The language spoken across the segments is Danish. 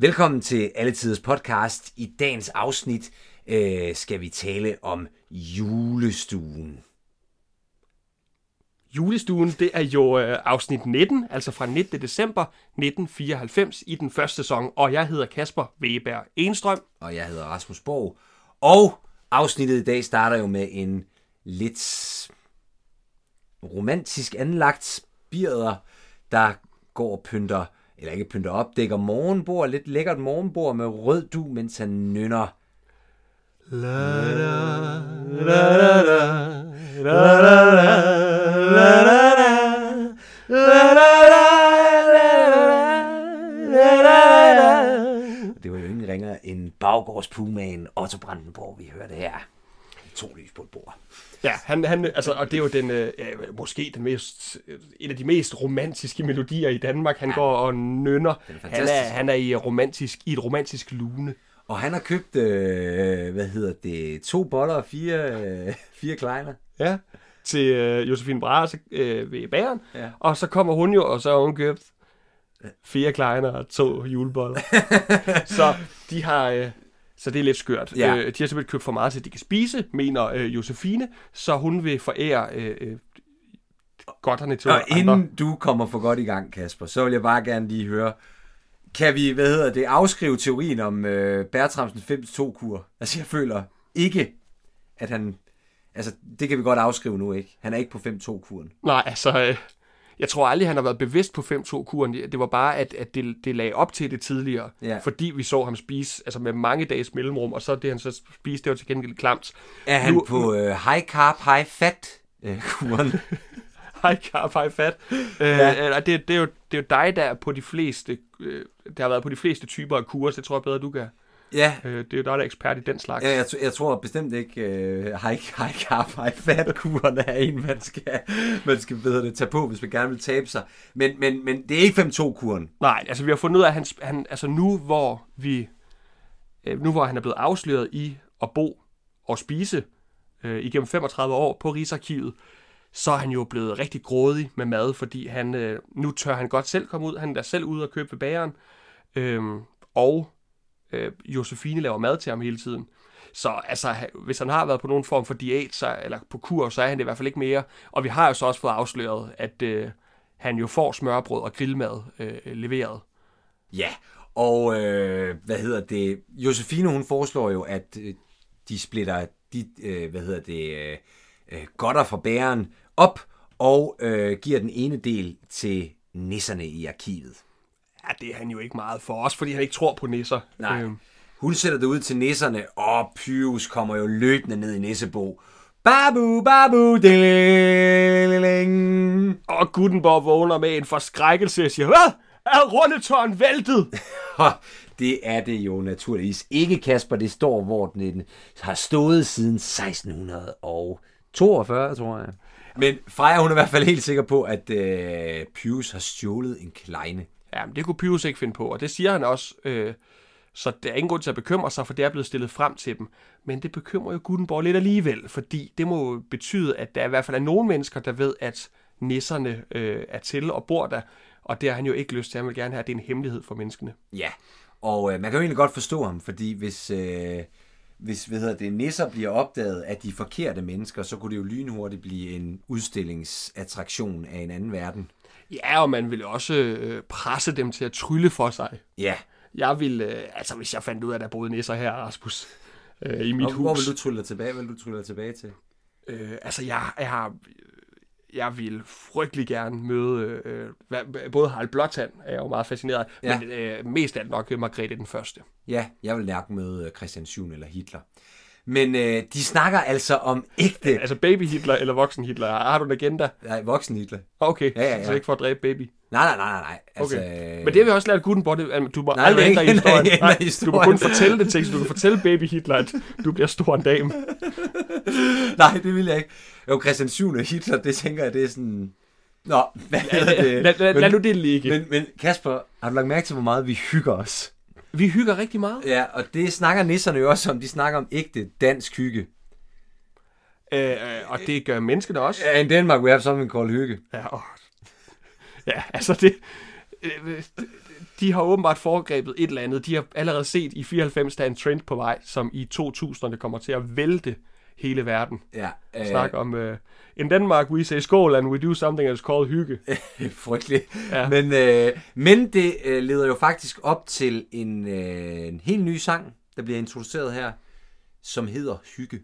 Velkommen til Alletiders podcast. I dagens afsnit øh, skal vi tale om julestuen. Julestuen, det er jo øh, afsnit 19, altså fra 19. december 1994 i den første sæson, og jeg hedder Kasper Weber Enstrøm. Og jeg hedder Rasmus Borg. Og afsnittet i dag starter jo med en lidt romantisk anlagt birder, der går og pynter, eller ikke pynter op, dækker morgenbord, lidt lækkert morgenbord med rød du, mens han nynner. Det var jo ingen ringer end baggårdspumaen Otto Brandenborg, vi hørte her. To lys på et bord. Ja, han, han, altså, og det er jo den, øh, måske den mest, en af de mest romantiske melodier i Danmark. Han ja. går og nynner. Er Han er, fantastisk. han er i, romantisk, i et romantisk lune. Og han har købt, øh, hvad hedder det, to boller og fire, øh, fire kleiner. Ja. Til øh, Josefine Brahe øh, ved bageren. Ja. Og så kommer hun jo, og så har hun købt fire kleiner og to juleboller. så de har... Øh, så det er lidt skørt. Ja. Øh, de har simpelthen købt for meget til, at de kan spise, mener øh, Josefine. Så hun vil forære øh, øh, godterne til Og andre. inden du kommer for godt i gang, Kasper, så vil jeg bare gerne lige høre, kan vi, hvad hedder det, afskrive teorien om øh, Bertramsen 5-2-kur? Altså, jeg føler ikke, at han... Altså, det kan vi godt afskrive nu, ikke? Han er ikke på 5-2-kuren. Nej, altså... Øh, jeg tror aldrig, han har været bevidst på 5-2-kuren. Det var bare, at, at det, det lagde op til det tidligere. Ja. Fordi vi så ham spise altså med mange dages mellemrum, og så det, han så spiste, det var til gengæld klamt. Er han Nu- på øh, high carb, high fat øh, kuren? Hej, carb, hej, fat. Ja. Øh, det, det, er jo, det er jo dig, der er på de fleste... Øh, der har været på de fleste typer af kurer, så det tror jeg bedre, du kan. Ja, Øh, det er jo dig, der er ekspert i den slags. Ja, jeg, jeg tror bestemt ikke, high, high carb, high fat kuren er en, man skal, man skal bedre det, tage på, hvis man gerne vil tabe sig. Men, men, men det er ikke 5-2-kuren. Nej, altså vi har fundet ud af, at han, han altså nu hvor vi, øh, nu hvor han er blevet afsløret i at bo og spise øh, igennem 35 år på Rigsarkivet, så er han jo blevet rigtig grådig med mad, fordi han, øh, nu tør han godt selv komme ud. Han er selv ude og købe ved bageren. Øhm, og øh, Josefine laver mad til ham hele tiden. Så altså, hvis han har været på nogen form for diæt, så, eller på kur, så er han det i hvert fald ikke mere. Og vi har jo så også fået afsløret, at øh, han jo får smørbrød og grillmad øh, leveret. Ja, og øh, hvad hedder det, Josefine hun foreslår jo, at øh, de splitter de, øh, hvad hedder det, øh, øh godter fra bæren op, og øh, giver den ene del til nisserne i arkivet. Ja, det er han jo ikke meget for os, fordi han ikke tror på nisser. Nej. Øhm, Hun sætter det ud til nisserne, og Pyrus kommer jo løbende ned i nissebo. Babu, babu, diling. og Gutenborg vågner med en forskrækkelse og siger, Hvad? Er rundetårn væltet? Det er det jo naturligvis ikke, Kasper. Det står, hvor den har stået siden 1642, tror jeg. Men Freja, hun er i hvert fald helt sikker på, at øh, Pyrus har stjålet en kleine. Ja, men det kunne Pyrus ikke finde på, og det siger han også. Øh, så der er ingen grund til at bekymre sig, for det er blevet stillet frem til dem. Men det bekymrer jo Gutenborg lidt alligevel, fordi det må jo betyde, at der i hvert fald er nogle mennesker, der ved, at nisserne øh, er til og bor der. Og det har han jo ikke lyst til. Han vil gerne have, at det er en hemmelighed for menneskene. Ja, og øh, man kan jo egentlig godt forstå ham, fordi hvis, øh, hvis hvad hedder det, nisser bliver opdaget af de forkerte mennesker, så kunne det jo lynhurtigt blive en udstillingsattraktion af en anden verden. Ja, og man vil også øh, presse dem til at trylle for sig. Ja, Jeg vil, øh, altså hvis jeg fandt ud af, at der boede nisser her, Rasmus, øh, i mit og hvor hus. vil du trylle dig tilbage? Hvad vil du trylle dig tilbage til? Øh, altså, jeg, jeg har... Jeg vil frygtelig gerne møde øh, både Harald Blåtand, er jeg jo meget fascineret Ja. men øh, mest af alt nok øh, Margrethe den første. Ja, jeg vil nærke med øh, Christian 7. eller Hitler. Men øh, de snakker altså om ægte... Altså baby Hitler eller voksen Hitler, har du en agenda? Nej, voksen Hitler. Okay, Ja, ja, ja. så ikke for at dræbe baby. Nej, nej, nej, nej. Altså, Okay. øh, Men det har vi også lært Gutenborg, det, at du må Nej, aldrig ændre historien. Nej, du må historien. kun fortælle det til, så du kan fortælle baby Hitler, at du bliver stor en dame. Nej, det vil jeg ikke. Jo, Christian 7. Hitler, det tænker jeg, det er sådan... Nå, hvad hedder det? Lad, lad, Men- lad nu det ligge. Men, men Kasper, har du lagt mærke til, hvor meget vi hygger os? Vi hygger rigtig meget. Ja, og det snakker nisserne jo også om. De snakker om ægte dansk hygge. Øh, øh, og det gør menneskene også. Ja, in Denmark we have something called hygge. Ja, og, ja altså det... øh, de har åbenbart foregrebet et eller andet. De har allerede set i 94, der er en trend på vej, som i 2000'erne kommer til at vælte hele verden. Ja, øh, Snak om, uh, in Denmark we say skål, and we do something that's called hygge. frygteligt. Ja. Men, øh, men det øh, leder jo faktisk op til en, øh, en helt ny sang, der bliver introduceret her, som hedder Hygge.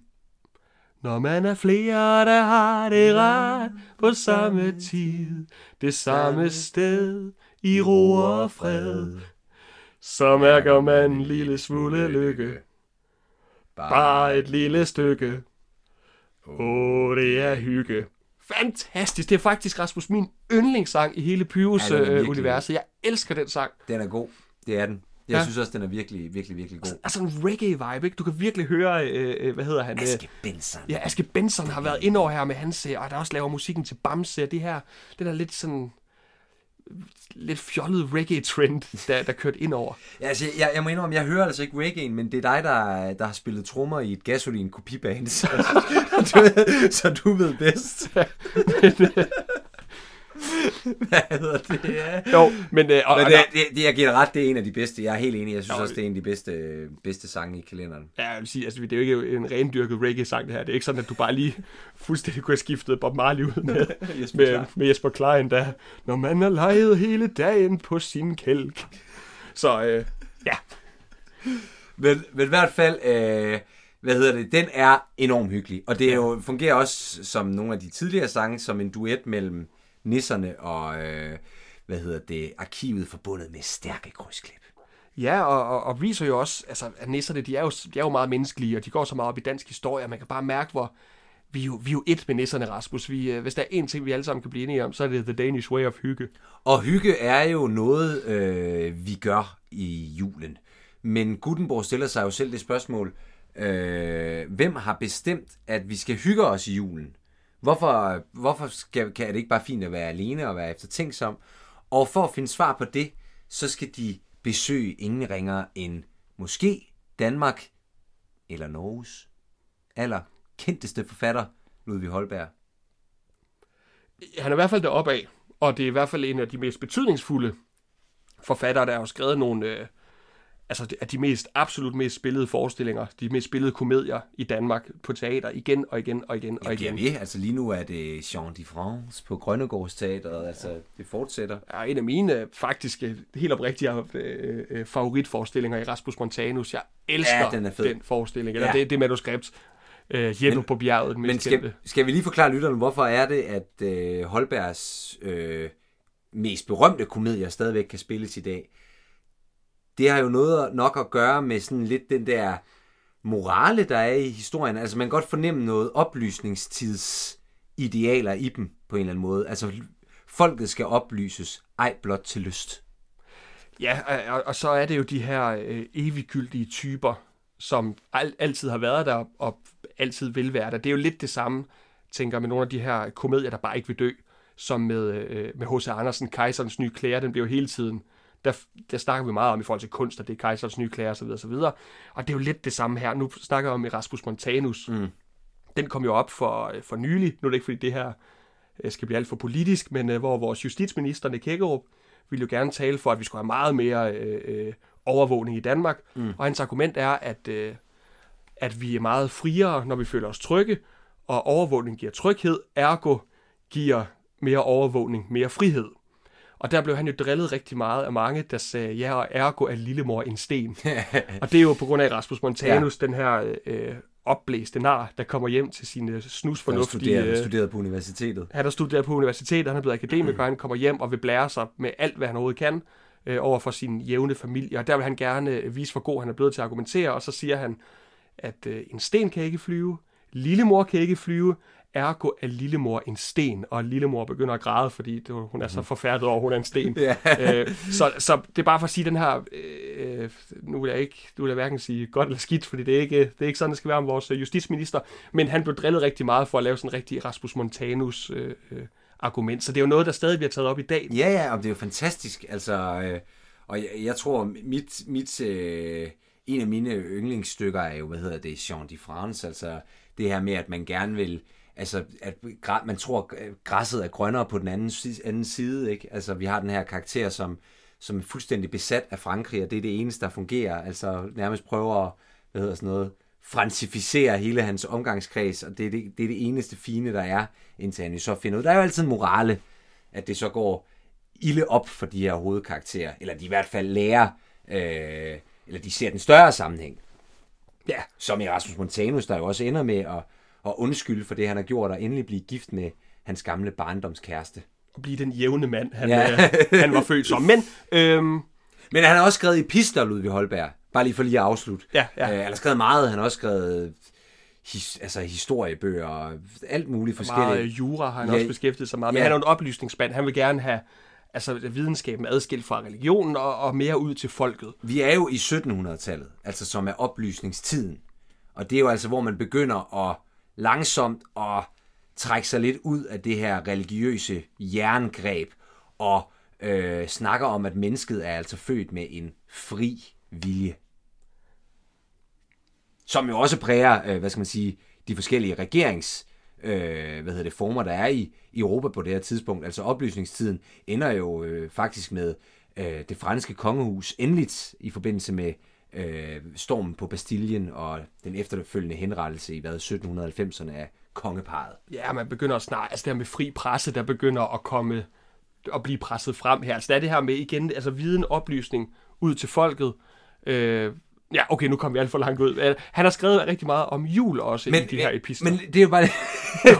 Når man er flere, der har det rart på samme tid, det samme sted, i ro og fred, så mærker man en lille smule lykke, bare et lille stykke. Åh, oh, det er hygge. Fantastisk. Det er faktisk, Rasmus, min yndlingssang i hele Ja, den er virkelig- Pyrus-universet. Jeg elsker den sang. Den er god. Det er den. Jeg Ja. ja. synes også, den er virkelig, virkelig, virkelig god. Altså en reggae-vibe, ikke? Du kan virkelig høre, øh, øh, hvad hedder han? øh, Aske Benson. Ja, Aske Benson har været ind over her med hans, øh, og der også laver musikken til Bamse, og det her, det der lidt sådan, lidt fjollet reggae-trend, der, der kørt ind over. Ja, altså, jeg, jeg må indrømme, jeg hører altså ikke reggae, men det er dig, der, der har spillet trommer i et gasolin kopiband. Så, du, ved- så du ved bedst. Hvad hedder det? Jo, men, øh, og, Men det, det, det, jeg giver ret, det er en af de bedste. Jeg er helt enig. Jeg synes Nå, også, det er en af de bedste, bedste sange i kalenderen. ja, jeg vil sige, altså, det er jo ikke en rendyrket reggae-sang, det her. Det er ikke sådan, at du bare lige fuldstændig kunne have skiftet Bob Marley ud med, Jesper med, Klein. med Jesper Klein, der, når man har leget hele dagen på sin kælk. Så øh, ja, Men, men i hvert fald, øh, hvad hedder det, den er enormt hyggelig. Og det er jo, fungerer også som nogle af de tidligere sange, som en duet mellem nisserne og, øh, hvad hedder det, arkivet forbundet med stærke krydsklip. Ja, og, og, og viser jo også, altså, at nisserne, de er, jo, de er jo meget menneskelige, og de går så meget op i dansk historie, og man kan bare mærke, hvor vi er jo, vi er jo et med nisserne, Rasmus. Vi, øh, hvis der er én ting, vi alle sammen kan blive enige om, så er det The Danish Way of Hygge. Og hygge er jo noget, øh, vi gør i julen. Men Gutenborg stiller sig jo selv det spørgsmål, øh, hvem har bestemt, at vi skal hygge os i julen? Hvorfor, hvorfor skal, kan det ikke bare fint at være alene og være eftertænksom? Og for at finde svar på det, så skal de besøge ingen ringer end måske Danmark eller Norges aller kendteste forfatter, Ludvig Holberg. Han er i hvert fald deroppe af, og det er i hvert fald en af de mest betydningsfulde forfattere, der har skrevet nogle, øh, altså af de mest, absolut mest spillede forestillinger, de mest spillede komedier i Danmark på teater, igen og igen og igen og igen. ved. Altså lige nu er det Jean de France på Grønnegårdsteateret. Altså, det fortsætter. er en af mine faktisk helt oprigtige øh, øh, favoritforestillinger i Rasmus Montanus. Jeg elsker Ja, den er fed. den forestilling, eller Ja. det, det manuskript. Øh, Hjemme Men- på bjerget, Men skal, skal vi lige forklare lytterne, hvorfor er det, at øh, Holbergs øh, mest berømte komedier stadigvæk kan spilles i dag? Det har jo noget nok at gøre med sådan lidt den der morale, der er i historien. Altså man kan godt fornemme noget oplysningstidsidealer i dem på en eller anden måde. Altså folket skal oplyses, ej blot til lyst. Ja, og- og, så er det jo de her øh, eviggyldige typer, som al, altid har været der, og altid vil være der. Det er jo lidt det samme, tænker med nogle af de her komedier, der bare ikke vil dø, som med øh, med H.C. Andersen, Kejserens nye klæder, den bliver jo hele tiden, der, der snakker vi meget om i forhold til kunst, og det er Kejserens nye klæder osv. osv. Og det er jo lidt det samme her. Nu snakker jeg om Erasmus Montanus. Mm. Den kom jo op for, øh, for nylig. Nu er det ikke, fordi det her øh, skal blive alt for politisk, men øh, hvor vores justitsminister, Nick Hækkerup, ville jo gerne tale for, at vi skulle have meget mere øh, øh, overvågning i Danmark. Mm. Og hans argument er, at, øh, at vi er meget friere, når vi føler os trygge, og overvågning giver tryghed, ergo giver mere overvågning, mere frihed. Og der blev han jo drillet rigtig meget af mange, der sagde, ja, og ergo er lillemor en sten. og det er jo på grund af Rasmus Montanus, ja. den her øh, opblæste nar, der kommer hjem til sine Han snusfornuftige... studerede, øh, på universitetet. han har studeret på universitetet, han er blevet akademiker, han kommer hjem og vil blære sig med alt, hvad han overhovedet kan øh, over for sin jævne familie. Og der vil han gerne øh, vise, hvor god han er blevet til at argumentere, og så siger han, at øh, en sten kan ikke flyve, lillemor kan ikke flyve, ergo er lillemor en sten, og lillemor begynder at græde, fordi det, hun er så forfærdet over, at hun er en sten. Ja. øh, så, så det er bare for at sige den her, øh, nu vil jeg ikke, nu vil jeg hverken sige godt eller skidt, fordi det er ikke, det er ikke sådan, det skal være om vores øh, justitsminister, men han blev drillet rigtig meget for at lave sådan en rigtig Rasmus Montanus øh, øh, argument, så det er jo noget, der stadig bliver taget op i dag. Ja, ja, og det er jo fantastisk. Altså, øh, og jeg, jeg tror, mit, mit, øh, en af mine yndlingsstykker er jo, hvad hedder det, Jean de France. Altså, det her med, at man gerne vil, altså, at man tror, at græsset er grønnere på den anden, anden side, ikke? Altså, vi har den her karakter, som, som er fuldstændig besat af Frankrig, og det er det eneste, der fungerer. Altså nærmest prøver at, hvad hedder sådan noget, francificere hele hans omgangskreds, og det er det, det er det eneste fine, der er, indtil han jo så finder ud. Der er jo altid en morale, at det så går ilde op for de her hovedkarakterer, eller de i hvert fald lærer, øh, eller de ser den større sammenhæng. Ja, Som i Rasmus Montanus, der jo også ender med at, at undskylde for det, han har gjort, og endelig blive gift med hans gamle barndomskæreste. at blive den jævne mand, han, Ja. øh, han var født som. Men, øhm, Men han har også skrevet epister, Ludvig Holberg. Bare lige for lige at afslutte. Ja, ja. Øh, han har skrevet meget. Han har også skrevet his, altså historiebøger og alt muligt meget forskelligt. jura har han ja. også beskæftiget sig meget med. Ja. Han er jo en oplysningsmand. Han vil gerne have altså, videnskaben adskilt fra religionen og, og mere ud til folket. Vi er jo i 1700-tallet, altså som er oplysningstiden. Og det er jo altså, hvor man begynder at langsomt at trække sig lidt ud af det her religiøse jerngreb og øh, snakker om, at mennesket er altså født med en fri vilje. Som jo også præger, øh, hvad skal man sige, de forskellige regerings øh, hvad hedder det, former, der er i, i Europa på det her tidspunkt. Altså oplysningstiden ender jo øh, faktisk med øh, det franske kongehus endeligt i forbindelse med øh, stormen på Bastillen og den efterfølgende henrettelse i hvad, 1790'erne af kongeparet. Ja, man begynder at snakke, altså det her med fri presse, der begynder at komme at blive presset frem her. Altså det er det her med igen, altså viden, oplysning ud til folket. Øh, ja, okay, nu kom vi alt for langt ud. Han har skrevet rigtig meget om jul også men, i de her episoder. Men det er jo bare...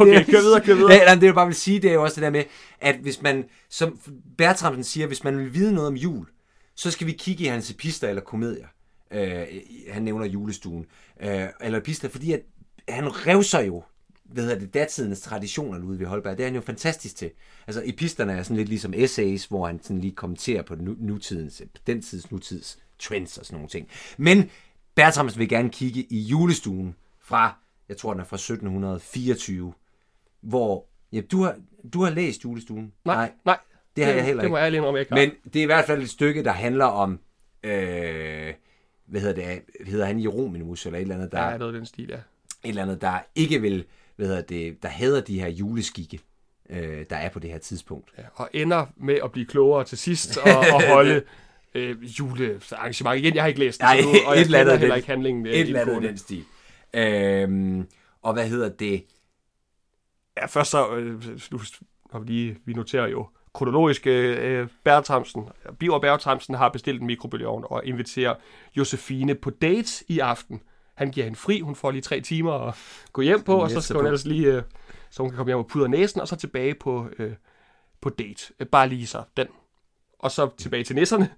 Okay, kør videre, kør videre. Ja, det jeg bare vil sige, det er jo også det der med, at hvis man, som Bertramsen siger, hvis man vil vide noget om jul, så skal vi kigge i hans epister eller komedier. Øh, han nævner julestuen. Øh, eller epister, fordi at han revser jo hvad hedder det, datidens traditioner, Ludvig Holberg. Det er han jo fantastisk til. Altså, episterne er sådan lidt ligesom essays, hvor han sådan lige kommenterer på nu, nutidens, den tids nutids trends og sådan nogle ting. Men Bertramsen vil gerne kigge i julestuen fra, jeg tror den er fra 1724, hvor, ja, du har, du har læst julestuen. nej, nej. det har jeg heller Det må ikke. jeg indrømme, jeg ikke har. Men det er i hvert fald et stykke, der handler om, øh, hvad hedder det, hedder han Jeronimus, eller et eller andet, der, er noget i den stil, ja. et eller andet, der ikke vil, hvad hedder det, der hader de her juleskikke, øh, der er på det her tidspunkt. ja. Og ender med at blive klogere til sidst og, og holde øh, julearrangement. Igen, jeg har ikke læst det, Nej, nu, og jeg et kender heller ikke handlingen. øh, Et eller andet den stil. Øhm, og hvad hedder det? Ja, først så, øh, nu, lige, vi noterer jo kronologisk, øh, Bertramsen, Biver Bertramsen har bestilt en mikrobølgeovn og inviterer Josefine på date i aften. Han giver hende fri, hun får lige tre timer at gå hjem på, og så skal hun ellers lige, øh, så hun kan komme hjem og pudre næsen, og så tilbage på, øh, på date. Øh, Bare lige så den. Og så tilbage til nisserne,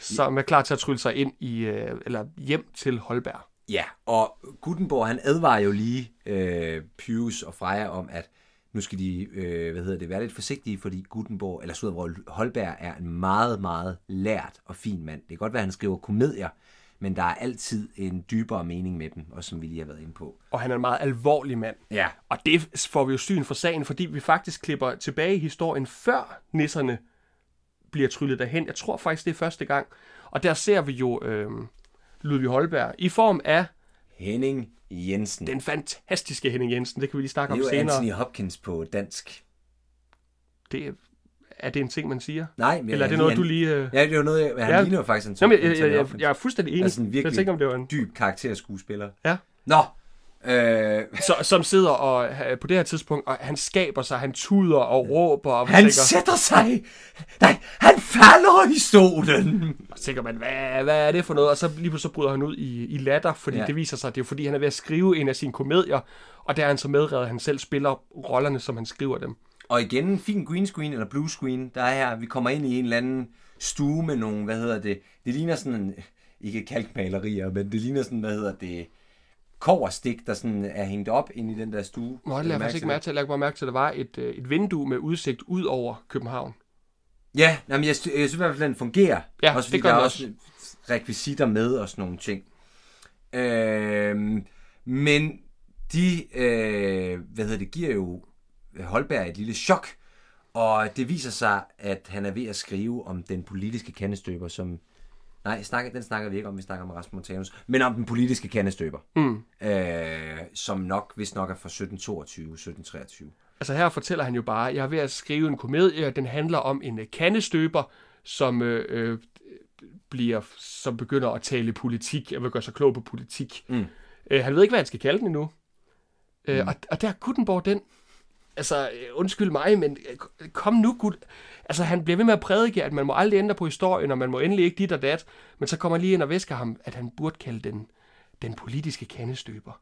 som er klar til at trylle sig ind i, øh, eller hjem til Holberg. Ja, og Gutenborg, han advarer jo lige øh, Pius og Freja om, at nu skal de, øh, hvad hedder det, være lidt forsigtige, fordi Gutenborg, eller Suderborg Holberg, er en meget, meget lært og fin mand. Det kan godt være, at han skriver komedier, men der er altid en dybere mening med dem, også som vi lige har været inde på. Og han er en meget alvorlig mand. Ja, Og det får vi jo syn for sagen, fordi vi faktisk klipper tilbage i historien, før nisserne bliver tryllet derhen. Jeg tror faktisk, det er første gang. Og der ser vi jo øh, Ludvig Holberg i form af Henning Jensen. den fantastiske Henning Jensen. Det kan vi lige snakke det om er jo senere. Anthony Hopkins på dansk. Det, er det en ting, man siger? Nej, men Eller er det noget, han- du lige... Øh... Ja, det er jo noget, han Ja. ligner jo faktisk en Nå, men, jeg, jeg, jeg, jeg er fuldstændig enig. Altså en virkelig- jeg tænker, om det var en... dyb karakterskuespiller. Ja. Nå, øh, Så, som sidder og, øh, på det her tidspunkt, og han skaber sig, han tuder og råber, og han tænker, sætter sig. Nej, han falder i stolen. Og så tænker man, hvad, hvad er det for noget? Og så lige pludselig så bryder han ud i, i latter, fordi Ja. ja. det viser sig, at det er fordi, han er ved at skrive en af sine komedier, og der er han så medrevet, at han selv spiller rollerne, som han skriver dem. Og igen, en fin green screen eller blue screen. Der er her, vi kommer ind i en eller anden stue med nogle, hvad hedder det, det ligner sådan en, ikke kalkmalerier, men det ligner sådan, hvad hedder det, koverstik, der sådan er hængt op ind i den der stue. Nå, det lader jeg faktisk ikke mærke til. Jeg lagde bare mærke til, at der var et, øh, et vindue med udsigt ud over København. Ja, nej, men jeg, jeg synes i hvert fald, at den fungerer. Ja, også, det fordi gør der er den også rekvisitter med og sådan nogle ting. Øhm, men de, øh, hvad hedder det, giver jo Holberg et lille chok, og det viser sig, at han er ved at skrive om den politiske kandestøber, som... Nej, snakker, den snakker vi ikke om, vi snakker om Rasmus Montanus, men om den politiske kandestøber, Mm. øh, som nok, hvis nok er fra 1722-1723. Altså her fortæller han jo bare, jeg er ved at skrive en komedie, den handler om en øh, kandestøber, som øh, øh, bliver, som begynder at tale politik, jeg vil gøre sig klog på politik. Mm. Øh, han ved ikke, hvad han skal kalde den endnu. Øh, og, og der er Gutenborg den, altså øh, undskyld mig, men øh, kom nu, Gud. Altså han bliver ved med at prædike, at man må aldrig ændre på historien, og man må endelig ikke dit og dat, men så kommer lige ind og væsker ham, at han burde kalde den den politiske kandestøber.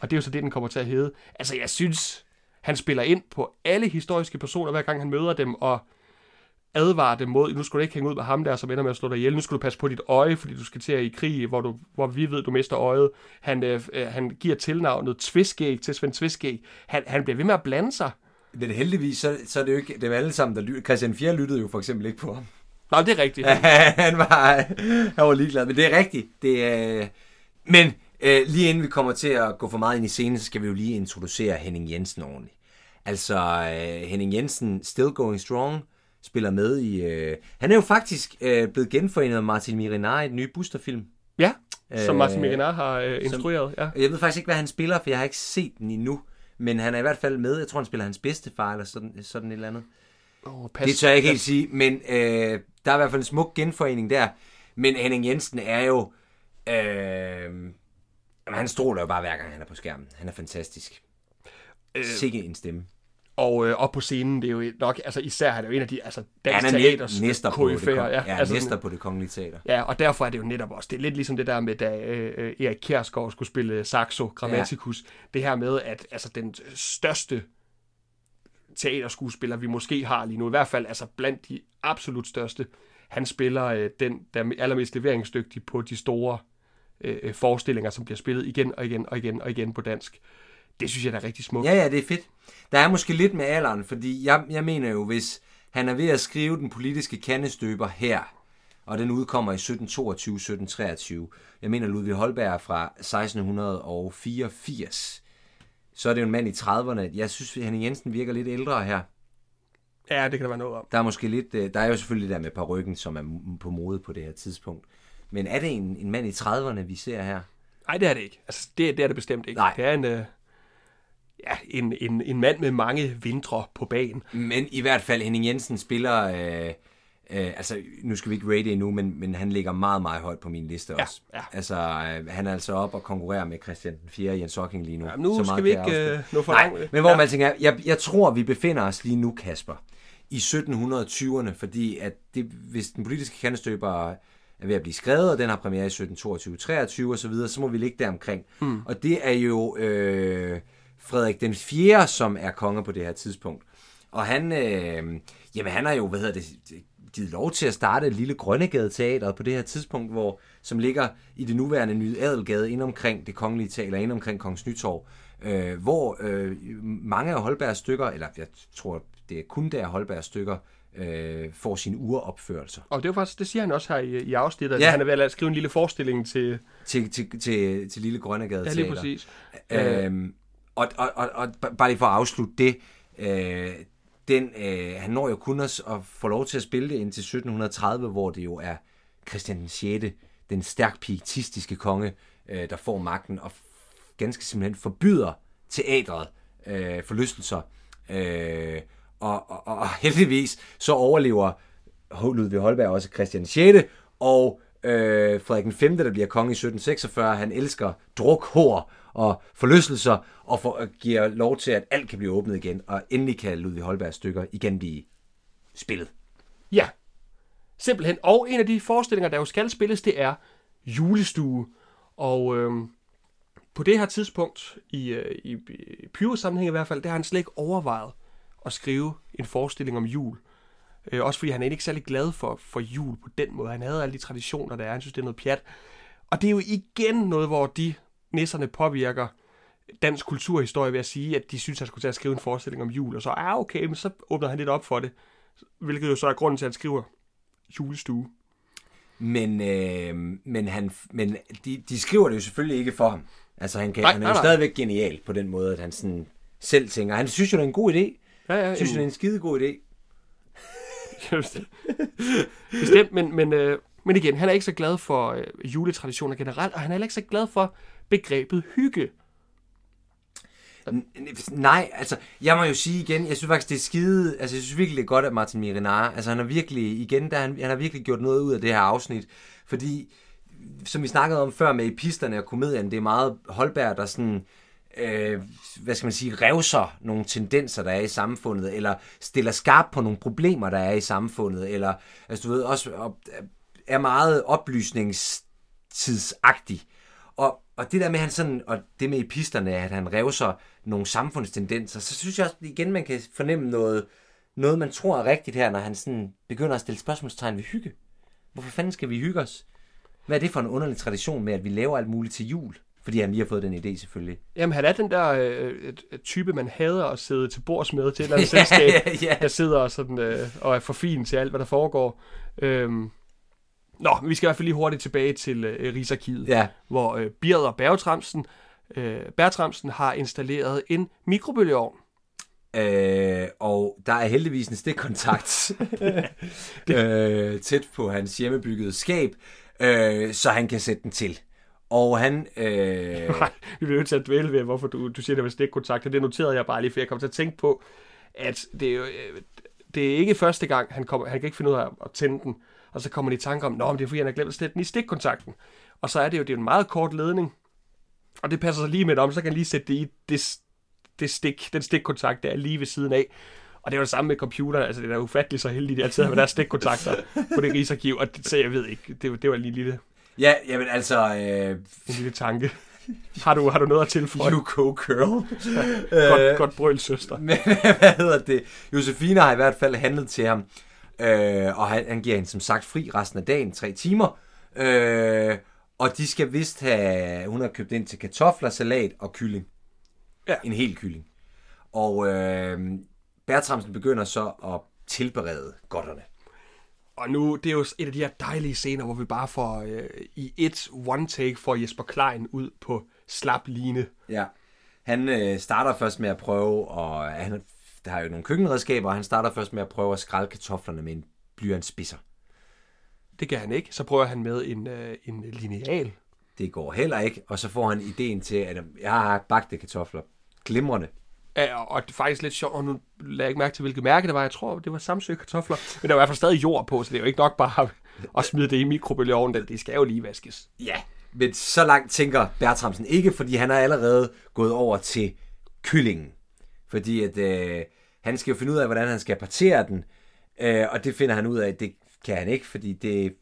Og det er jo så det, den kommer til at hedde. Altså jeg synes, han spiller ind på alle historiske personer, hver gang han møder dem, og advarer dem mod, nu skal du ikke hænge ud med ham der, som ender med at slå dig ihjel. Nu skal du passe på dit øje, fordi du skal til at i krig, hvor, du, hvor vi ved, du mister øjet. Han, øh, øh han giver tilnavnet Tviskæg til Svend Tviskæg. Han, han bliver ved med at blande sig. Men heldigvis, så, så er det jo ikke dem alle sammen, der lytter. Christian Fjer lyttede jo for eksempel ikke på ham. Nej, det er rigtigt. han, var, han var ligeglad, men det er rigtigt. Det er, men øh, lige inden vi kommer til at gå for meget ind i scenen, så skal vi jo lige introducere Henning Jensen ordentligt. Altså, øh, Henning Jensen, still going strong, spiller med i... Øh, han er jo faktisk øh, blevet genforenet med Martin Mirinar i den nye Booster-film. Ja, som Martin Mirinar har øh, instrueret. Som, ja. Jeg ved faktisk ikke, hvad han spiller, for jeg har ikke set den endnu. Men han er i hvert fald med. Jeg tror, han spiller hans bedste far, eller sådan, sådan et eller andet. Oh, pas, det tør jeg ikke helt sige, men øh, der er i hvert fald en smuk genforening der. Men Henning Jensen er jo... Øh, han stråler jo bare hver gang, han er på skærmen. Han er fantastisk. Øh, Sikke en stemme. Og øh, op på scenen, det er jo nok, altså især han er jo en af de, altså dansk teaters næster på det, ja, ja altså, næster på det kongelige teater. Ja, og derfor er det jo netop også, det er lidt ligesom det der med, da øh, Erik Kjærsgaard skulle spille Saxo Grammaticus, ja. det her med, at altså den største teaterskuespiller, vi måske har lige nu, i hvert fald altså blandt de absolut største, han spiller øh, den, der er allermest leveringsdygtig på de store øh, øh, forestillinger, som bliver spillet igen og igen og igen og igen på dansk. Det synes jeg er rigtig smukt. Ja, ja, det er fedt. Der er måske lidt med alderen, fordi jeg, jeg mener jo, hvis han er ved at skrive den politiske kandestøber her, og den udkommer i 1722-1723. Jeg mener Ludvig Holberg er fra 1684. Så er det jo en mand i 30'erne. Jeg synes, Henning Jensen virker lidt ældre her. Ja, det kan der være noget om. Der er måske lidt, øh, der er jo selvfølgelig der med par ryggen, som er på mode på det her tidspunkt. Men er det en, en mand i 30'erne, vi ser her? Nej, det er det ikke. Altså, det, det er det bestemt ikke. Nej. Det er en, øh, ja, en, en, en mand med mange vintre på banen. Men i hvert fald, Henning Jensen spiller... Øh, øh, altså, nu skal vi ikke rate endnu, men, men han ligger meget, meget højt på min liste også. Ja. Altså, øh, han er altså op og konkurrerer med Christian 4. Jens Hocking lige nu. Ja, nu så skal vi ikke øh, nå for Nej, men hvor ja. man tænker, jeg, jeg tror, vi befinder os lige nu, Kasper, i 1720'erne, fordi at det, hvis den politiske kandestøber er ved at blive skrevet, og den har premiere i 1722, 23 og så videre, så må vi ligge der omkring. Mm. Og det er jo øh, Frederik den 4., som er konge på det her tidspunkt. Og han, øh, jamen han har jo, hvad hedder det, givet lov til at starte et lille Grønnegade Teater på det her tidspunkt, hvor, som ligger i det nuværende Nye Adelgade, ind omkring det kongelige teater, ind omkring Kongens Nytorv, øh, hvor øh, mange af Holbergs stykker, eller jeg tror, det er kun der Holbergs stykker, øh, får sine uropførelser. Og det er faktisk, det siger han også her i, i afsnittet, ja. at han er ved at skrive en lille forestilling til... Til, til, til, til Lille Grønnegade Ja, lige præcis. Øhm, og, og, og, og bare lige for at afslutte det, øh, den, øh, han når jo kun at, at få lov til at spille det indtil 1730, hvor det jo er Christian 6., den stærkt pietistiske konge, øh, der får magten og ganske simpelthen forbyder teatret øh, forlystelser. Øh, og, og, og heldigvis så overlever Ludvig Holberg også Christian 6. og øh, Frederik 5., der bliver konge i 1746. Han elsker druk, hår og forlystelser, og for, øh, giver lov til, at alt kan blive åbnet igen, og endelig kan Ludvig Holbergs stykker igen blive spillet. Ja, simpelthen. Og en af de forestillinger, der jo skal spilles, det er julestue. Og øh, på det her tidspunkt, i, øh, i, i Pyrus-sammenhæng i hvert fald, der har han slet ikke overvejet at skrive en forestilling om jul. Øh, også fordi han er ikke særlig glad for, for jul på den måde. Han havde alle de traditioner, der er. Han synes, det er noget pjat. Og det er jo igen noget, hvor de nisserne påvirker dansk kulturhistorie ved at sige, at de synes, han skulle til at skrive en forestilling om jul. Og så, ah, okay, men så åbner han lidt op for det. Hvilket jo så er grunden til, at han skriver julestue. Men, øh, men, han, men de, de skriver det jo selvfølgelig ikke for ham. Altså, han, kan, nej, han er jo nej, stadigvæk genial på den måde, at han sådan selv tænker. Han synes jo, det er en god idé. Ja, ja, synes, det er en skide god idé. Bestemt, men, men, øh, men igen, han er ikke så glad for øh, juletraditioner generelt, og han er heller ikke så glad for begrebet hygge. N- Nej, altså, jeg må jo sige igen, jeg synes faktisk, det er skide, altså, jeg synes virkelig, det er godt, at Martin Mirinar, altså, han har virkelig, igen, der, han, han har virkelig gjort noget ud af det her afsnit, fordi, som vi snakkede om før med episterne og komedien, det er meget Holberg, der sådan, øh, øh, hvad skal man sige, revser nogle tendenser, der er i samfundet, eller stiller skarp på nogle problemer, der er i samfundet, eller, altså, du ved, også op, er meget oplysningstidsagtig. Og, og det der med, han sådan, og det med episterne, at han revser nogle samfundstendenser, så synes jeg også igen, man kan fornemme noget, noget man tror er rigtigt her, når han sådan begynder at stille spørgsmålstegn ved hygge. Hvorfor fanden skal vi hygge os? Hvad er det for en underlig tradition med, at vi laver alt muligt til jul? Fordi han lige har fået den idé, selvfølgelig. Jamen, han er den der øh, type, man hader at sidde til bords med til et eller andet selskab, ja, ja. der sidder og, sådan, øh, og er for fin til alt, hvad der foregår. Øhm, nå, vi skal i hvert fald lige hurtigt tilbage til øh, Rigsarkivet, Ja, hvor øh, Bird og Bertramsen, øh, Bertramsen har installeret en mikrobølgeovn. Øh, og der er heldigvis en stikkontakt øh, tæt på hans hjemmebyggede skab, øh, så han kan sætte den til. Og han... Øh, Nej, vi bliver nødt til at dvæle ved, hvorfor du, du siger, det var stikkontakt. Det noterede jeg bare lige, for jeg kom til at tænke på, at det er, jo, øh, det er ikke første gang, han, kommer, han kan ikke finde ud af at tænde den. Og så kommer de i tanke om, Nå, men det er fordi, han har glemt at sætte den i stikkontakten. Og så er det jo det er en meget kort ledning. Og det passer sig lige med om, så kan han lige sætte det i det, det stik, den stikkontakt, der er lige ved siden af. Og det er jo det samme med computeren, altså det er ufatteligt så heldigt, de altid har med deres stikkontakter på det rigsarkiv, og det, så jeg ved ikke, det, det var lige lille, ja, jamen altså... Øh, en lille tanke. Har du, har du noget at tilføje? you go girl. Godt, godt brøl, søster. Men hvad hedder det? Josefine har i hvert fald handlet til ham, øh, og han, han giver hende som sagt fri resten af dagen, tre timer. Øh, og de skal vist have, hun har købt ind til kartofler, salat og kylling. Ja. En hel kylling. Og øh, Bertramsen begynder så at tilberede godterne. Og nu, det er jo et af de her dejlige scener, hvor vi bare får øh, i et one take for Jesper Klein ud på slap line. Ja. Han øh, starter først med at prøve, og han der har jo nogle køkkenredskaber, og han starter først med at prøve at skrælle kartoflerne med en blyantspidser. Det kan han ikke. Så prøver han med en, øh, en lineal. Det går heller ikke, og så får han ideen til, at jeg har bagte kartofler. Glimrende. Ja, og det er faktisk lidt sjovt, og nu lader jeg ikke mærke til, hvilket mærke det var. Jeg tror, det var Samsø kartofler. Men der var i hvert fald stadig jord på, så det er jo ikke nok bare at smide det i mikrobølgeovnen. Det skal jo lige vaskes. Ja, men så langt tænker Bertramsen ikke, fordi han har allerede gået over til kyllingen. Fordi at øh, han skal jo finde ud af, hvordan han skal partere den, øh, og det finder han ud af, det kan han ikke, fordi det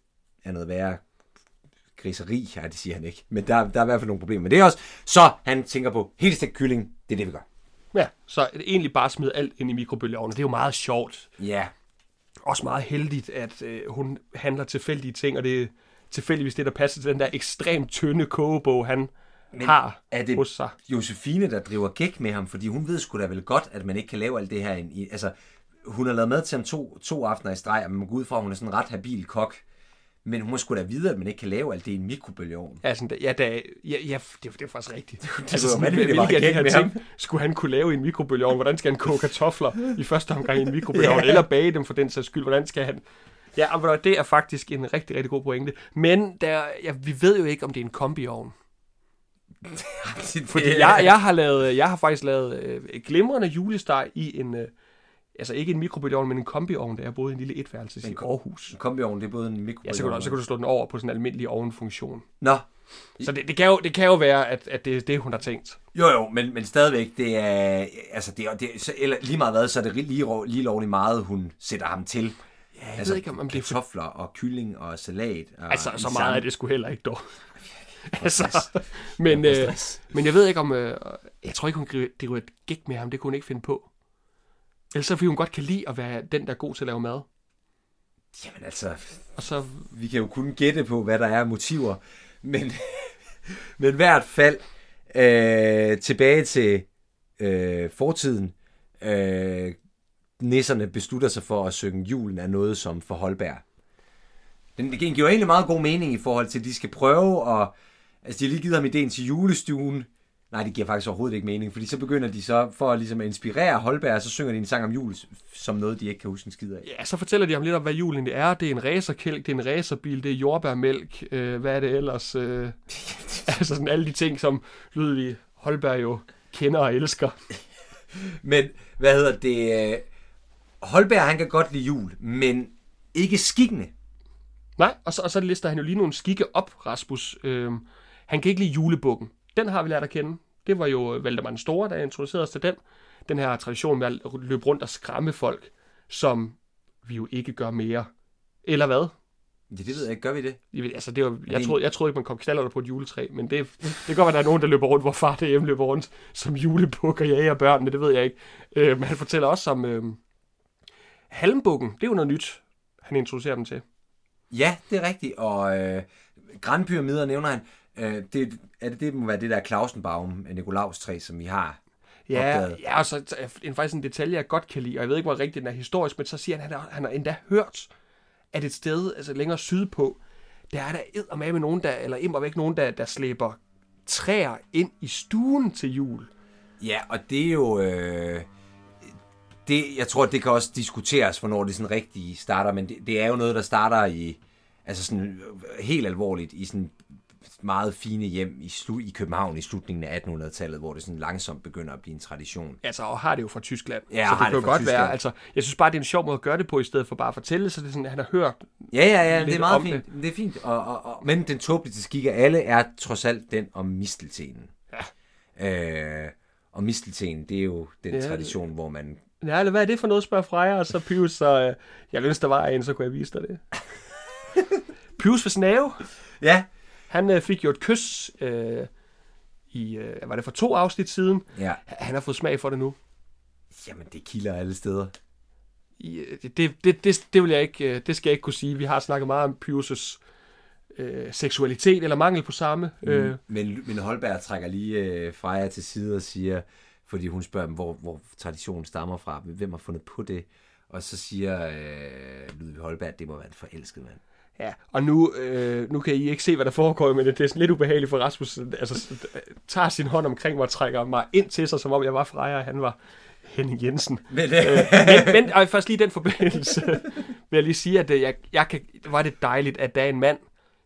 er noget værre griseri, ja, det siger han ikke. Men der, der er i hvert fald nogle problemer med det også. Så han tænker på, helt stegt kylling, det er det, vi gør. Ja, så egentlig bare smide alt ind i mikrobølgeovnen. Det er jo meget sjovt. Ja, Også meget heldigt, at øh, hun handler tilfældige ting, og det er tilfældigvis det, der passer til den der ekstremt tynde kogebog, han Men har er det hos sig. Josefine, der driver gæk med ham, fordi hun ved sgu da vel godt, at man ikke kan lave alt det her. I, altså, hun har lavet mad til ham to, to aftener i streg, og man må gå ud fra, at hun er sådan en ret habil kok. Men hun må sgu da vide, at man ikke kan lave alt det i en mikrobølgeovn. Ja, sådan, ja, da, ja, ja, det, det er faktisk rigtigt. altså, var sådan, hvilke af de her ting skulle han kunne lave i en mikrobølgeovn? Hvordan skal han koge kartofler i første omgang i en mikrobølgeovn? Ja. Eller bage dem for den sags skyld? Hvordan skal han... Ja, og det er faktisk en rigtig, rigtig god pointe. Men der, ja, vi ved jo ikke, om det er en kombiovn. Fordi jeg, jeg, har lavet, jeg har faktisk lavet øh, glimrende julesteg i en... Øh, altså ikke en mikrobølgeovn, men en kombiovn, der jeg boede i en lille etværelses i Aarhus. En kombiovn, det er både en mikrobølgeovn. Ja, så kan, du, så kan du slå den over på sådan en almindelig ovnfunktion. Nå, Så det, det, kan jo, det kan jo være, at, at det er det, hun har tænkt. Jo, jo, men, men stadigvæk, det er, altså det er, det så, eller lige meget hvad, så er det lige, lige lovligt meget, hun sætter ham til. Ja, jeg altså, ved ikke, om, det er kartofler og kylling og salat. Og Altså, så meget samme- er det sgu heller ikke dog. altså, men, øh, men jeg ved ikke om... Øh, jeg tror ikke, hun driver et gæk med ham. Det kunne hun ikke finde på. Ellers så fordi hun godt kan lide at være den, der er god til at lave mad. Jamen altså, Og så... vi kan jo kun gætte på, hvad der er af motiver. Men, men i hvert fald, øh, tilbage til øh, fortiden. Øh, nisserne beslutter sig for at synge julen af noget som for Holberg. Den, den giver egentlig meget god mening i forhold til, at de skal prøve at... Altså, de har lige givet ham ideen til julestuen. Nej, det giver faktisk overhovedet ikke mening, fordi så begynder de så, for ligesom at inspirere Holberg, så synger de en sang om jul, som noget, de ikke kan huske en skid af. Ja, så fortæller de ham lidt om, hvad julen det er. Det er en racerkælk, det er en racerbil, det er jordbærmælk. Øh, hvad er det ellers? Øh, altså sådan alle de ting, som Ludvig Holberg jo kender og elsker. Men, hvad hedder det? øh, Holberg, han kan godt lide jul, men ikke skikkende. Nej, og så, og så lister han jo lige nogle skikke op, Rasmus. Øhm, han kan ikke lide julebukken. Den har vi lært at kende. Det var jo Valdemar den Store, der introducerede os til den. Den her tradition med at løbe rundt og skræmme folk, som vi jo ikke gør mere. Eller hvad? Ja, det ved jeg ikke. Gør vi det? Jeg, altså, det var, jeg, troede, jeg troede ikke, man kom knaller på et juletræ, men det, det kan godt være, der er nogen, der løber rundt, hvor far derhjemme løber rundt som julebuk og jager børnene, det ved jeg ikke. Øh, men han fortæller også om øh, halmbukken. Det er jo noget nyt, han introducerer dem til. Ja, det er rigtigt. Og øh, grandpyramider nævner han. Øh, det, er det, det må være det der Clausenbaum, Nikolaus træ, som vi har. Ja, opdaget. ja og så er en, faktisk en detalje, jeg godt kan lide, og jeg ved ikke, hvor rigtigt den er historisk, men så siger han, at han har, han har endda hørt, at et sted altså længere sydpå, der er der med nogen, der, eller immer væk nogen, der, der slæber træer ind i stuen til jul. Ja, og det er jo... Øh, det, jeg tror, det kan også diskuteres, hvornår det sådan rigtig starter, men det, det er jo noget, der starter i... Altså sådan øh, helt alvorligt i sådan meget fine hjem i, slu, i København i slutningen af 1800-tallet, hvor det sådan langsomt begynder at blive en tradition. Altså, og har det jo fra Tyskland. Ja, så har det kan det jo godt Tyskland. være, altså, jeg synes bare, det er en sjov måde at gøre det på, i stedet for bare at fortælle, så det er sådan, at han har hørt. Ja, ja, ja, det er meget fint. Det. det er fint. Og, og, og, men den tåbelige skik af alle er trods alt den om misteltenen. Ja. Øh, og mistelten, det er jo den Ja. tradition, hvor man... Ja, eller hvad er det for noget, spørger Freja, og så Pius, så øh, jeg ønsker, der var en, så kunne jeg vise dig det. Pius ved Snave, Ja. Han øh, fik jo et kys øh, i, øh, var det for to afsnit siden. Ja. Han har fået smag for det nu. Jamen, det kilder alle steder. I, øh, det, det, det, det, vil jeg ikke, øh, det skal jeg ikke kunne sige. Vi har snakket meget om Pius' øh, seksualitet, eller mangel på samme. Mm. Øh, Men, men Holberg trækker lige øh, Freja til side og siger, fordi hun spørger dem, hvor, hvor traditionen stammer fra, hvem har fundet på det? Og så siger øh, Ludvig Holberg, at det må være en forelsket mand. Ja, og nu, øh, nu kan I ikke se, hvad der foregår, men det er sådan lidt ubehageligt for Rasmus. Altså, øh, tager sin hånd omkring mig og trækker mig ind til sig, som om jeg var Freja, og han var Henning Jensen. Men, øh, Men, men og først lige den forbindelse vil jeg lige sige, at øh, jeg, jeg kan, var det dejligt, at der er en mand,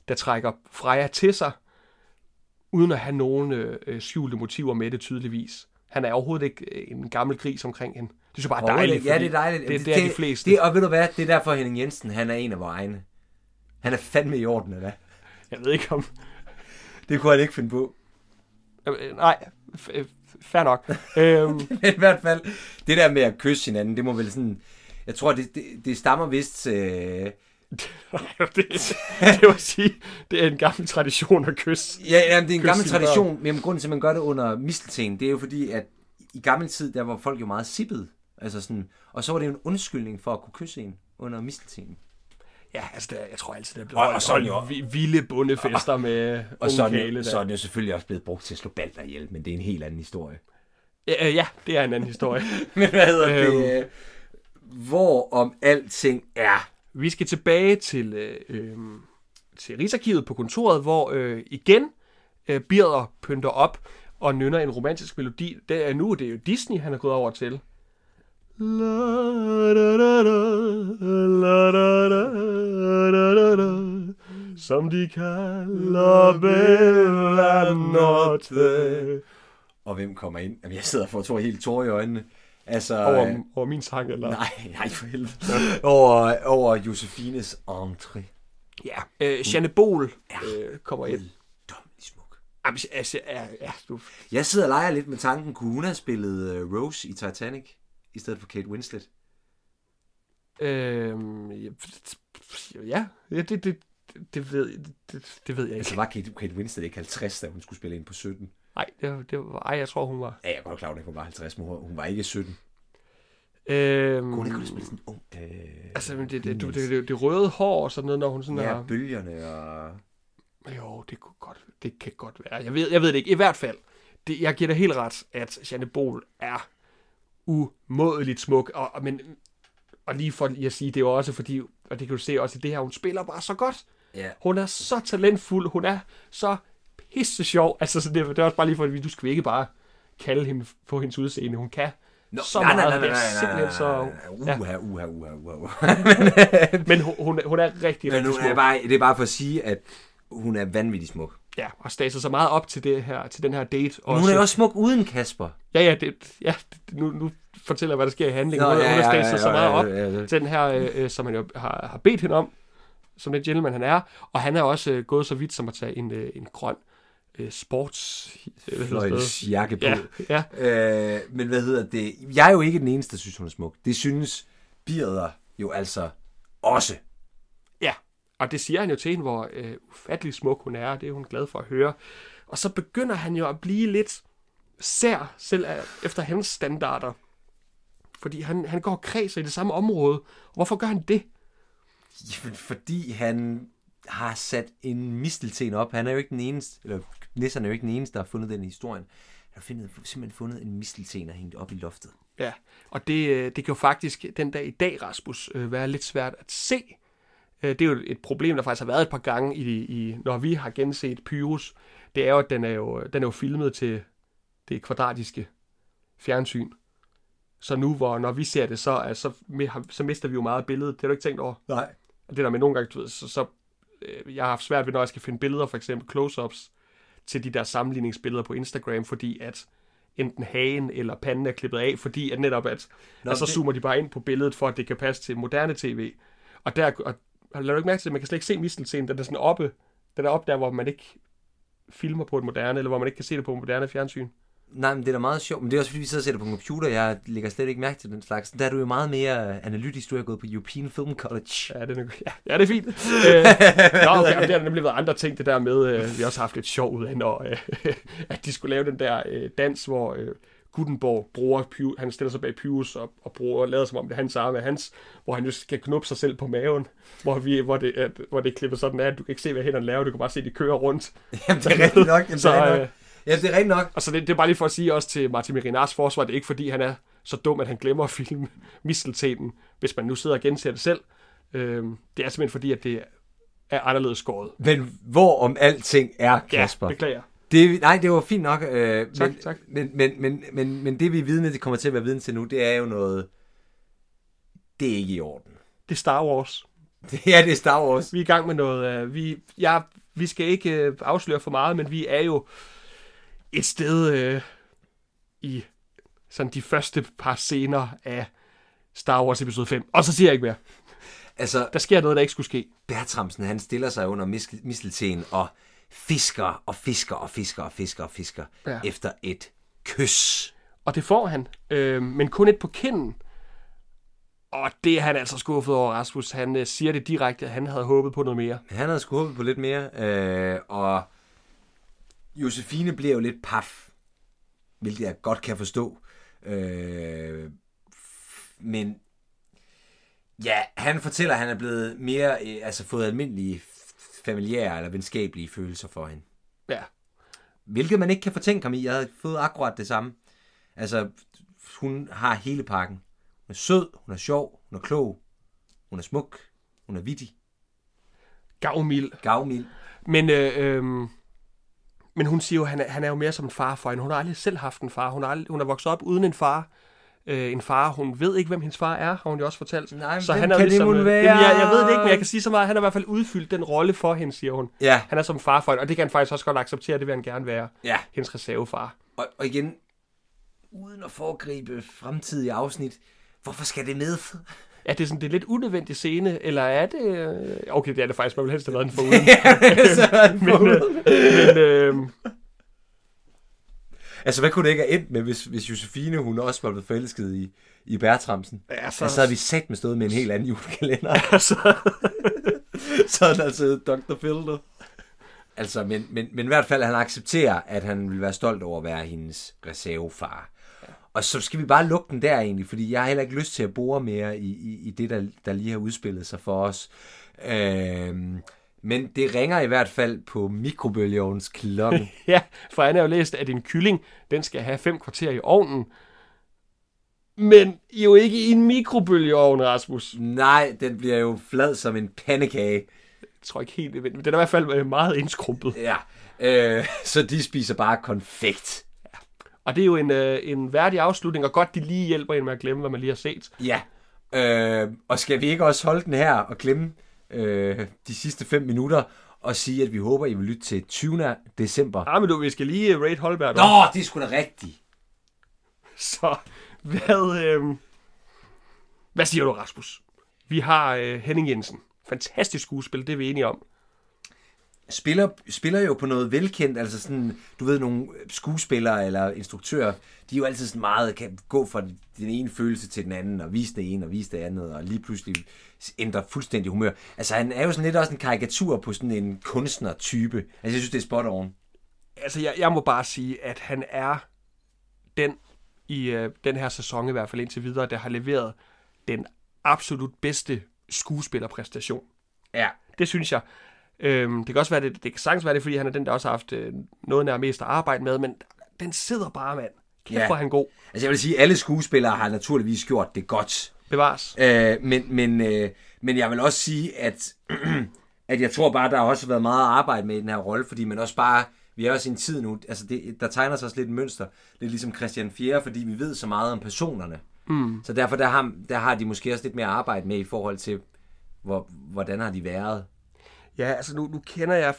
der trækker Freja til sig, uden at have nogen øh, øh, skjulte motiver med det tydeligvis. Han er overhovedet ikke øh, en gammel gris omkring hende. Det synes jeg bare er dejligt. Ja, det er dejligt. Det, det er de fleste. Det, og ved du hvad, det er derfor Henning Jensen, han er en af vores egne. Han er fandme i orden, eller? Jeg ved ikke om... Det kunne han ikke finde på. Øh, nej, f- øh, fair nok. øhm, i hvert fald, det der med at kysse hinanden, det må vel sådan... Jeg tror, det, det, det stammer vist... Øh, det, det vil sige, det er en gammel tradition at kysse. Ja, jamen, det er en gammel tradition, men grunden til, at man gør det under mistelten, det er jo fordi, at i gammel tid, der var folk jo meget sippet. Altså sådan, og så var det jo en undskyldning for at kunne kysse en under mistelten. Ja, altså, der, jeg tror altid, der er Og- blevet og sådan jo- vi- vilde bondefester med Og så er, ungekale. den, der. så er den jo selvfølgelig også blevet brugt til at slå balder ihjel, men det er en helt anden historie. Ja, øh, ja, det er en anden historie. Men hvad hedder Øhm. det? øh, Hvor om alting er. Vi skal tilbage til, øh, øh, til Rigsarkivet på kontoret, hvor øh, igen øh, Birder pynter op og nynner en romantisk melodi. Det er nu det er jo Disney, han er gået over til. Som de kalder Bella Notte. Og hvem kommer ind? Jamen, jeg sidder får to helt tårer i øjnene. Altså, Over, øh, over min sang, eller? nej, nej for helvede. over, over Josefines entré. Ja, øh, Janne Bol øh, kommer ind. Jamen, altså, ja, ja, du, Jeg sidder og leger lidt med tanken, kunne hun have spillet uh, Rose i Titanic, i stedet for Kate Winslet? Øhm, ja, ja, det, det, det, ved, det, det ved jeg Altså ikke. var Kate, Kate Winslet ikke 50, da hun skulle spille ind på 17? Nej, det, det var, ej, jeg tror, hun var. Ja, jeg er godt klar, at hun var 50, men hun hun var ikke 17. Øhm, Hun kunne have spillet sådan en ung... Øh, altså, det, det, det, det, det, røde hår og sådan noget, når hun sådan ja, har... bølgerne og... Jo, det, kunne godt, det kan godt være. Jeg ved, jeg ved det ikke. I hvert fald, det, jeg giver dig helt ret, at Janne Bol er umådeligt smuk. Og, og, men, og lige for lige at sige, det er også fordi, og det kan du se også i det her, hun spiller bare så godt. Ja. Hun er så talentfuld, hun er så pisse sjov. Altså, så det, det er også bare lige for, at du skal ikke bare kalde hende på hendes udseende. Hun kan Nå, så nej, nej, meget. nej, nej, nej, så... nej, Ja. Uha, uha, uha, uha. Men hun, hun, er- hun er rigtig, Men rigtig hun smuk. er bare, det er bare for at sige, at hun er vanvittig smuk. Ja, og staser sig meget op til, det her, til den her date. Men hun er også smuk uden Kasper. Ja, ja, det, ja det, nu, nu fortæller jeg, hvad der sker i handlingen. Nå, hun, ja, hun har ja, staset ja, sig ja, meget ja, op ja, ja. til den her, øh, øh, som han jo har, har bedt hende om, som den gentleman han er. Og han er også øh, gået så vidt som at tage en, øh, en grøn øh, sports... Øh? Fløjls jakke på. Ja, ja. Øh, men hvad hedder det? Jeg er jo ikke den eneste, der synes, hun er smuk. Det synes Birder jo altså også. Og det siger han jo til hende, hvor øh, ufattelig smuk hun er, og det er hun glad for at høre. Og så begynder han jo at blive lidt sær, selv efter hans standarder. Fordi han, han går og kredser i det samme område. Og hvorfor gør han det? Fordi han har sat en mistelten op. Han er jo ikke den eneste, eller Nissan er jo ikke den eneste, der har fundet den i historien. Han har fundet, simpelthen fundet en mistelten og hængt op i loftet. Ja, og det, øh, det kan jo faktisk den dag i dag, Rasmus, øh, være lidt svært at se. Øh, Det er jo et problem, der faktisk har været et par gange, i, i, når vi har genset Pyrus. Det er jo, at den er jo, den er jo filmet til det kvadratiske fjernsyn. Så nu, hvor når vi ser det, så, er- så, mister vi jo meget af billedet. Det har du ikke tænkt over? Nej. Det der med nogle gange, du ved, så, så øh, jeg har haft svært ved, når jeg skal finde billeder, for eksempel close-ups, til de der sammenligningsbilleder på Instagram, fordi at enten hagen eller panden er klippet af, fordi at netop at, Nå, at så det- zoomer de bare ind på billedet, for at det kan passe til moderne tv. Og der, og lader du ikke mærke til, at man kan slet ikke se mistelten, den er sådan oppe, den er oppe der, hvor man ikke filmer på et moderne, eller hvor man ikke kan se det på et moderne fjernsyn. Nej, men det er da meget sjovt. Men det er også fordi, vi sidder og ser det på en computer. Jeg lægger slet ikke mærke til den slags. Der er du jo meget mere analytisk. Du har gået på European Film College. Ja, det er, ja, ja, det er fint. øh, nå, okay, men der har nemlig været andre ting, det der med, øh, vi har også haft lidt sjov ud af, når, øh, at de skulle lave den der øh, dans, hvor øh, Gutenborg bruger, Pyrus, han stiller sig bag Pyrus og, og bruger, lader som om det er hans arme, hans, hvor han jo skal knuppe sig selv på maven, hvor, vi, hvor, det, at, hvor det er klippet sådan af, at du kan ikke se, hvad hænderne laver, du kan bare se, at de kører rundt. Jamen, det er rigtigt nok. Jamen, Så, det er rigtigt øh, nok. Ja, det er rigtigt nok. Og så det, det er bare lige for at sige også til Martin Mirinars forsvar, det er ikke fordi, han er så dum, at han glemmer at filme mistelteten, hvis man nu sidder og genser det selv. Øhm, det er simpelthen fordi, at det er anderledes skåret. Men hvor om alting er, Kasper? Ja, beklager. Det, nej, det var fint nok. Øh, Tak, men, tak. Men, men, men, men, men det vi er vidne, det kommer til at være vidne til nu, det er jo noget... Det er ikke i orden. Det er Star Wars. ja, det er Star Wars. Vi er i gang med noget... Uh, vi, ja, vi skal ikke uh, afsløre for meget, men vi er jo et sted uh, i sådan de første par scener af Star Wars episode 5. Og så siger jeg ikke mere. Altså, Der sker noget, der ikke skulle ske. Bertramsen, han stiller sig under mis- mistelten og fisker og fisker og fisker og fisker og fisker Ja. efter et kys. Og det får han, øh, men kun et på kinden. Og det er han altså skuffet over, Rasmus. Han øh, siger det direkte, at han havde håbet på noget mere. Han havde sgu håbet på lidt mere, øh, og Josefine bliver jo lidt paf, hvilket jeg godt kan forstå. Øh, men ja, han fortæller, at han er blevet mere, øh, altså fået almindelige familiære eller venskabelige følelser for hende. Ja, Hvilket man ikke kan fortænke ham i. Jeg havde fået akkurat det samme. Altså, hun har hele pakken. Hun er sød, hun er sjov, hun er klog, hun er smuk, hun er vittig, gavmild. gavmild. Men, øh, øh, men hun siger jo, han er, han er jo mere som en far for hende. Hun har aldrig selv haft en far. Hun er, aldrig, hun er vokset op uden en far. Øh, en far, hun ved ikke, hvem hendes far er, har hun jo også fortalt. Nej, men så han er kan det ligesom, mon øh, være? Jamen, jeg, jeg ved det ikke, men jeg kan sige så meget. Han har i hvert fald udfyldt den rolle for hende, siger hun. Ja, Han er som far for hende, og det kan han faktisk også godt acceptere. Det vil han gerne være. ja. Hendes reservefar. Og, og igen, uden at foregribe fremtidige afsnit, hvorfor skal det med? Er det sådan det er lidt unødvendig scene, eller er det... øh, Okay, det er det faktisk. Man vil helst have været den foruden. Så er den men, øh, foruden. men øh, altså, hvad kunne det ikke have endt med, hvis, hvis Josefine, hun også var blevet forelsket i, i Bertramsen? ja, Så, så havde vi sat med stået med en helt anden julekalender. altså, så der altså Dr. Filter. Altså, men, men, men i hvert fald, han accepterer, at han vil være stolt over at være hendes reservefar. Og så skal vi bare lukke den der egentlig, fordi jeg har heller ikke lyst til at bore mere i, i, i det, der, der lige har udspillet sig for os. Øhm, men det ringer i hvert fald på mikrobølgeovns klokken. ja, for han har jo læst, at en kylling, den skal have fem kvarter i ovnen. Men jo ikke i en mikrobølgeovn, Rasmus. Nej, den bliver jo flad som en pandekage. Jeg tror ikke helt, men den er i hvert fald øh, meget indskrumpet. Ja, øh, så de spiser bare konfekt. Og det er jo en, øh, en værdig afslutning, og godt de lige hjælper en med at glemme, hvad man lige har set. Ja, øh, og skal vi ikke også holde den her og glemme øh, de sidste fem minutter, og sige, at vi håber, I vil lytte til 20. december. Ah, men du, vi skal lige rate Holberg. du. Nå, det er sgu da rigtigt. Så hvad, øh, hvad siger du, Rasmus? Vi har øh, Henning Jensen. Fantastisk skuespil, det er vi enige om. Spiller, spiller jo på noget velkendt, altså sådan, du ved, nogle skuespillere eller instruktører, de er jo altid sådan meget, kan gå fra den ene følelse til den anden, og vise det ene og vise det andet, og lige pludselig ændre fuldstændig humør. Altså han er jo sådan lidt også en karikatur på sådan en kunstner-type. Altså jeg synes, det er spot on. Altså, jeg, jeg må bare sige, at han er den i øh, den her sæson, i hvert fald indtil videre, der har leveret den absolut bedste skuespillerpræstation. Ja. Det synes jeg. Øhm, det kan også være, det, det kan sagtens være det, fordi han er den, der også har haft øh, noget nær mest at arbejde med, men den sidder bare, mand. Kæft, Ja. hvor han god. Altså jeg vil sige, at alle skuespillere har naturligvis gjort det godt. Bevares. Øh, men, men, øh, men jeg vil også sige, at, at jeg tror bare, der har også været meget arbejde med i den her rolle, fordi man også bare, vi er også i en tid nu, altså det, der tegner sig også lidt et mønster, lidt ligesom Christian 4, fordi vi ved så meget om personerne. Mm. Så derfor der har, der har de måske også lidt mere arbejde med i forhold til, hvor, hvordan har de været. Ja, altså nu, nu kender jeg,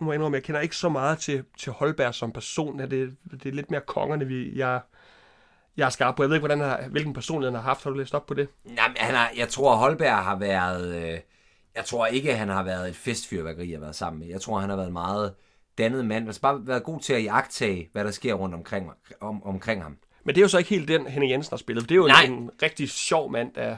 nu må jeg indrømme, jeg kender ikke så meget til, til Holberg som person. Ja, det, det er lidt mere kongerne, vi, jeg, jeg er skarp på. Jeg ved ikke, hvordan har, hvilken personlighed han har haft. Har du læst op på det? Jamen, han har, jeg tror, Holberg har været... Øh, jeg tror ikke, han har været et festfyrværkeri at være sammen med. Jeg tror, han har været en meget dannet mand. Altså bare været god til at iagtage, hvad der sker rundt omkring, om, omkring ham. Men det er jo så ikke helt den, Henning Jensen har spillet. Det er jo Nej. en, en rigtig sjov mand, der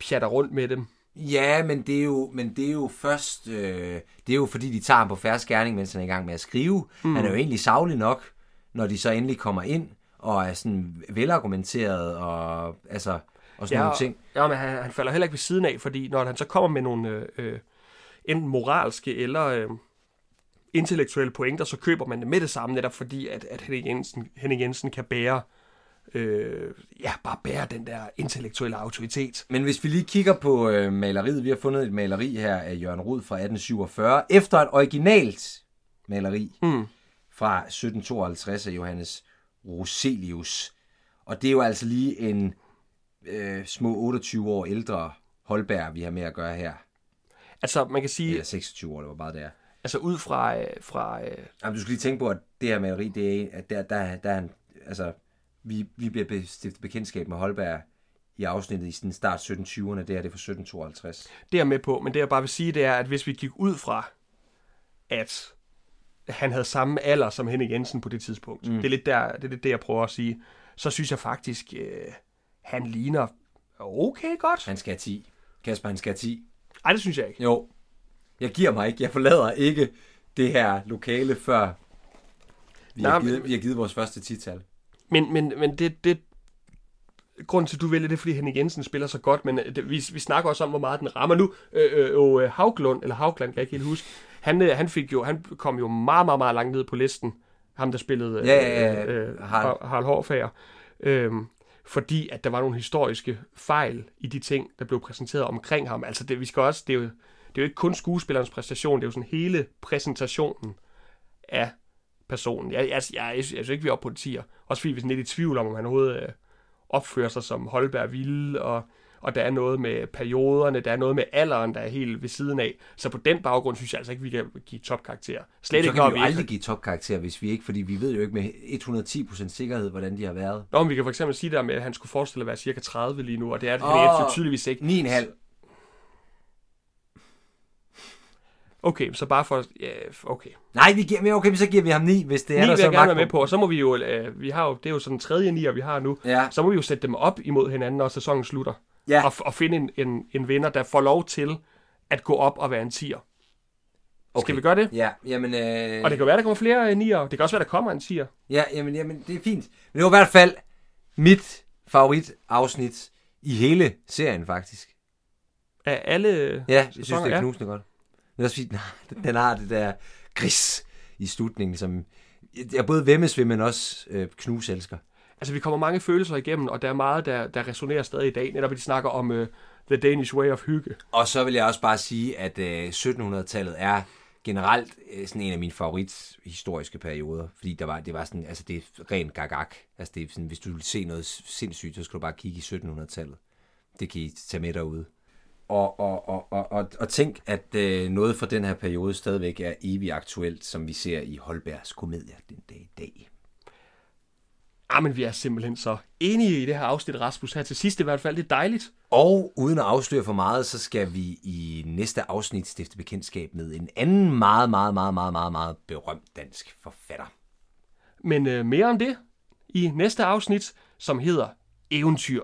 pjatter rundt med dem. Ja, men det er jo, men det er jo først... Øh, det er jo fordi, de tager ham på færre skærning, mens han er i gang med at skrive. Mm. Han er jo egentlig savlig nok, når de så endelig kommer ind og er sådan velargumenteret og, altså, og sådan ja, nogle ting. Ja, men han, han falder heller ikke ved siden af, fordi når han så kommer med nogle øh, øh, enten moralske eller øh, intellektuelle pointer, så køber man det med det samme, netop fordi, at, at Henning, Jensen, Henning Jensen kan bære, øh, ja, bare bære den der intellektuelle autoritet. Men hvis vi lige kigger på øh, maleriet, vi har fundet et maleri her af Jørgen Rud fra 1847, efter et originalt maleri Mm. fra 1752 af Johannes Roselius. Og det er jo altså lige en øh, små 28 år ældre Holberg, vi har med at gøre her. Altså, man kan sige, Eller 26 år, det var bare der. altså ud fra, øh, fra øh, Jamen, du skal lige tænke på, at det her maleri, det er, at der, der, der er han, altså, vi, vi bliver stiftet bekendtskab med Holberg i afsnittet i sådan start 1720'erne, det her det er fra 1752. det er med på, men det jeg bare vil sige, det er, at hvis vi gik ud fra, at han havde samme alder som Henning Jensen på det tidspunkt, mm. det, er lidt der, det er lidt det, jeg prøver at sige, så synes jeg faktisk, øh, han ligner okay godt. Han skal have 10. Kasper, han skal have 10. Ej, det synes jeg ikke. Jo. Jeg giver mig ikke. Jeg forlader ikke det her lokale, før vi, Nej, har, men- givet, vi har givet vores første tital. Men, men, men det, det, grunden til, at du vælger det, er, fordi Henning Jensen spiller så godt, men øh, det, vi, vi snakker også om, hvor meget den rammer nu. Øh, øh, øh, Hauglund, eller Haugland, kan jeg ikke helt huske, han, øh, han, fik jo, han kom jo meget, meget, meget langt ned på listen. Ham, der spillede øh, Ja, ja, ja. øh, Harald. Harald, Hårfager. Øhm, fordi at der var nogle historiske fejl i de ting, der blev præsenteret omkring ham. Altså, det, vi skal også, det, er jo, det er jo ikke kun skuespillerens præstation, det er jo sådan hele præsentationen af personen. Jeg, jeg, jeg, jeg, synes ikke, vi er oppe på en tier. Også fordi vi er lidt i tvivl om, om han overhovedet øh, opfører sig som Holberg ville, og, og der er noget med perioderne, der er noget med alderen, der er helt ved siden af. Så på den baggrund synes jeg altså ikke, vi kan give topkarakter. Slet Så ikke, kan vi vi aldrig give topkarakter, hvis vi ikke, fordi vi ved jo ikke med 110% sikkerhed, hvordan de har været. Nå, men vi kan for eksempel sige der med, at han skulle forestille at være cirka 30 lige nu, og det er det oh. tydeligvis ikke. 9,5. Okay, så bare for... Ja, okay. Nej, vi giver, okay, så giver vi ham 9, hvis det er Ni der vil så jeg gerne være med på, og så må vi jo... Øh, vi har jo det er jo sådan en tredje nier, vi har nu. Ja, Så må vi jo sætte dem op imod hinanden, når sæsonen slutter. ja. Og, og finde en, en, en vinder, der får lov til at gå op og være en tier. Okay. Skal vi gøre det? Ja, jamen... Øh... Og det kan være, der kommer flere øh, nier. Det kan også være, der kommer en tier. Ja, jamen, jamen, det er fint. Men det var i hvert fald mit favoritafsnit i hele serien, faktisk. Af alle Ja, jeg synes, sæsoner, det er ja. knusende godt. Men også fordi, den- den har det der gris i slutningen, som jeg både vemmes ved, men også øh, knus elsker. Altså, vi kommer mange følelser igennem, og der er meget, der, der resonerer stadig i dag. Netop, de snakker om uh, The Danish Way of Hygge. Og så vil jeg også bare sige, at øh, 1700-tallet er generelt øh, sådan en af mine favorit historiske perioder, fordi der var, det var sådan, altså det er rent gagak. Altså det er sådan, hvis du vil se noget sindssygt, så skal du bare kigge i 1700-tallet. Det kan I tage med derude. Og, og, og, og, og, og tænk, at øh, noget fra den her periode stadigvæk er evigt aktuelt, som vi ser i Holbergs komedier den dag i dag. Ah, men vi er simpelthen så enige i det her afsnit, Rasmus, her til sidst i hvert fald. Det er dejligt. Og uden at afsløre for meget, så skal vi i næste afsnit stifte bekendtskab med en anden meget, meget, meget, meget, meget, meget berømt dansk forfatter. Men øh, mere om det i næste afsnit, som hedder Eventyr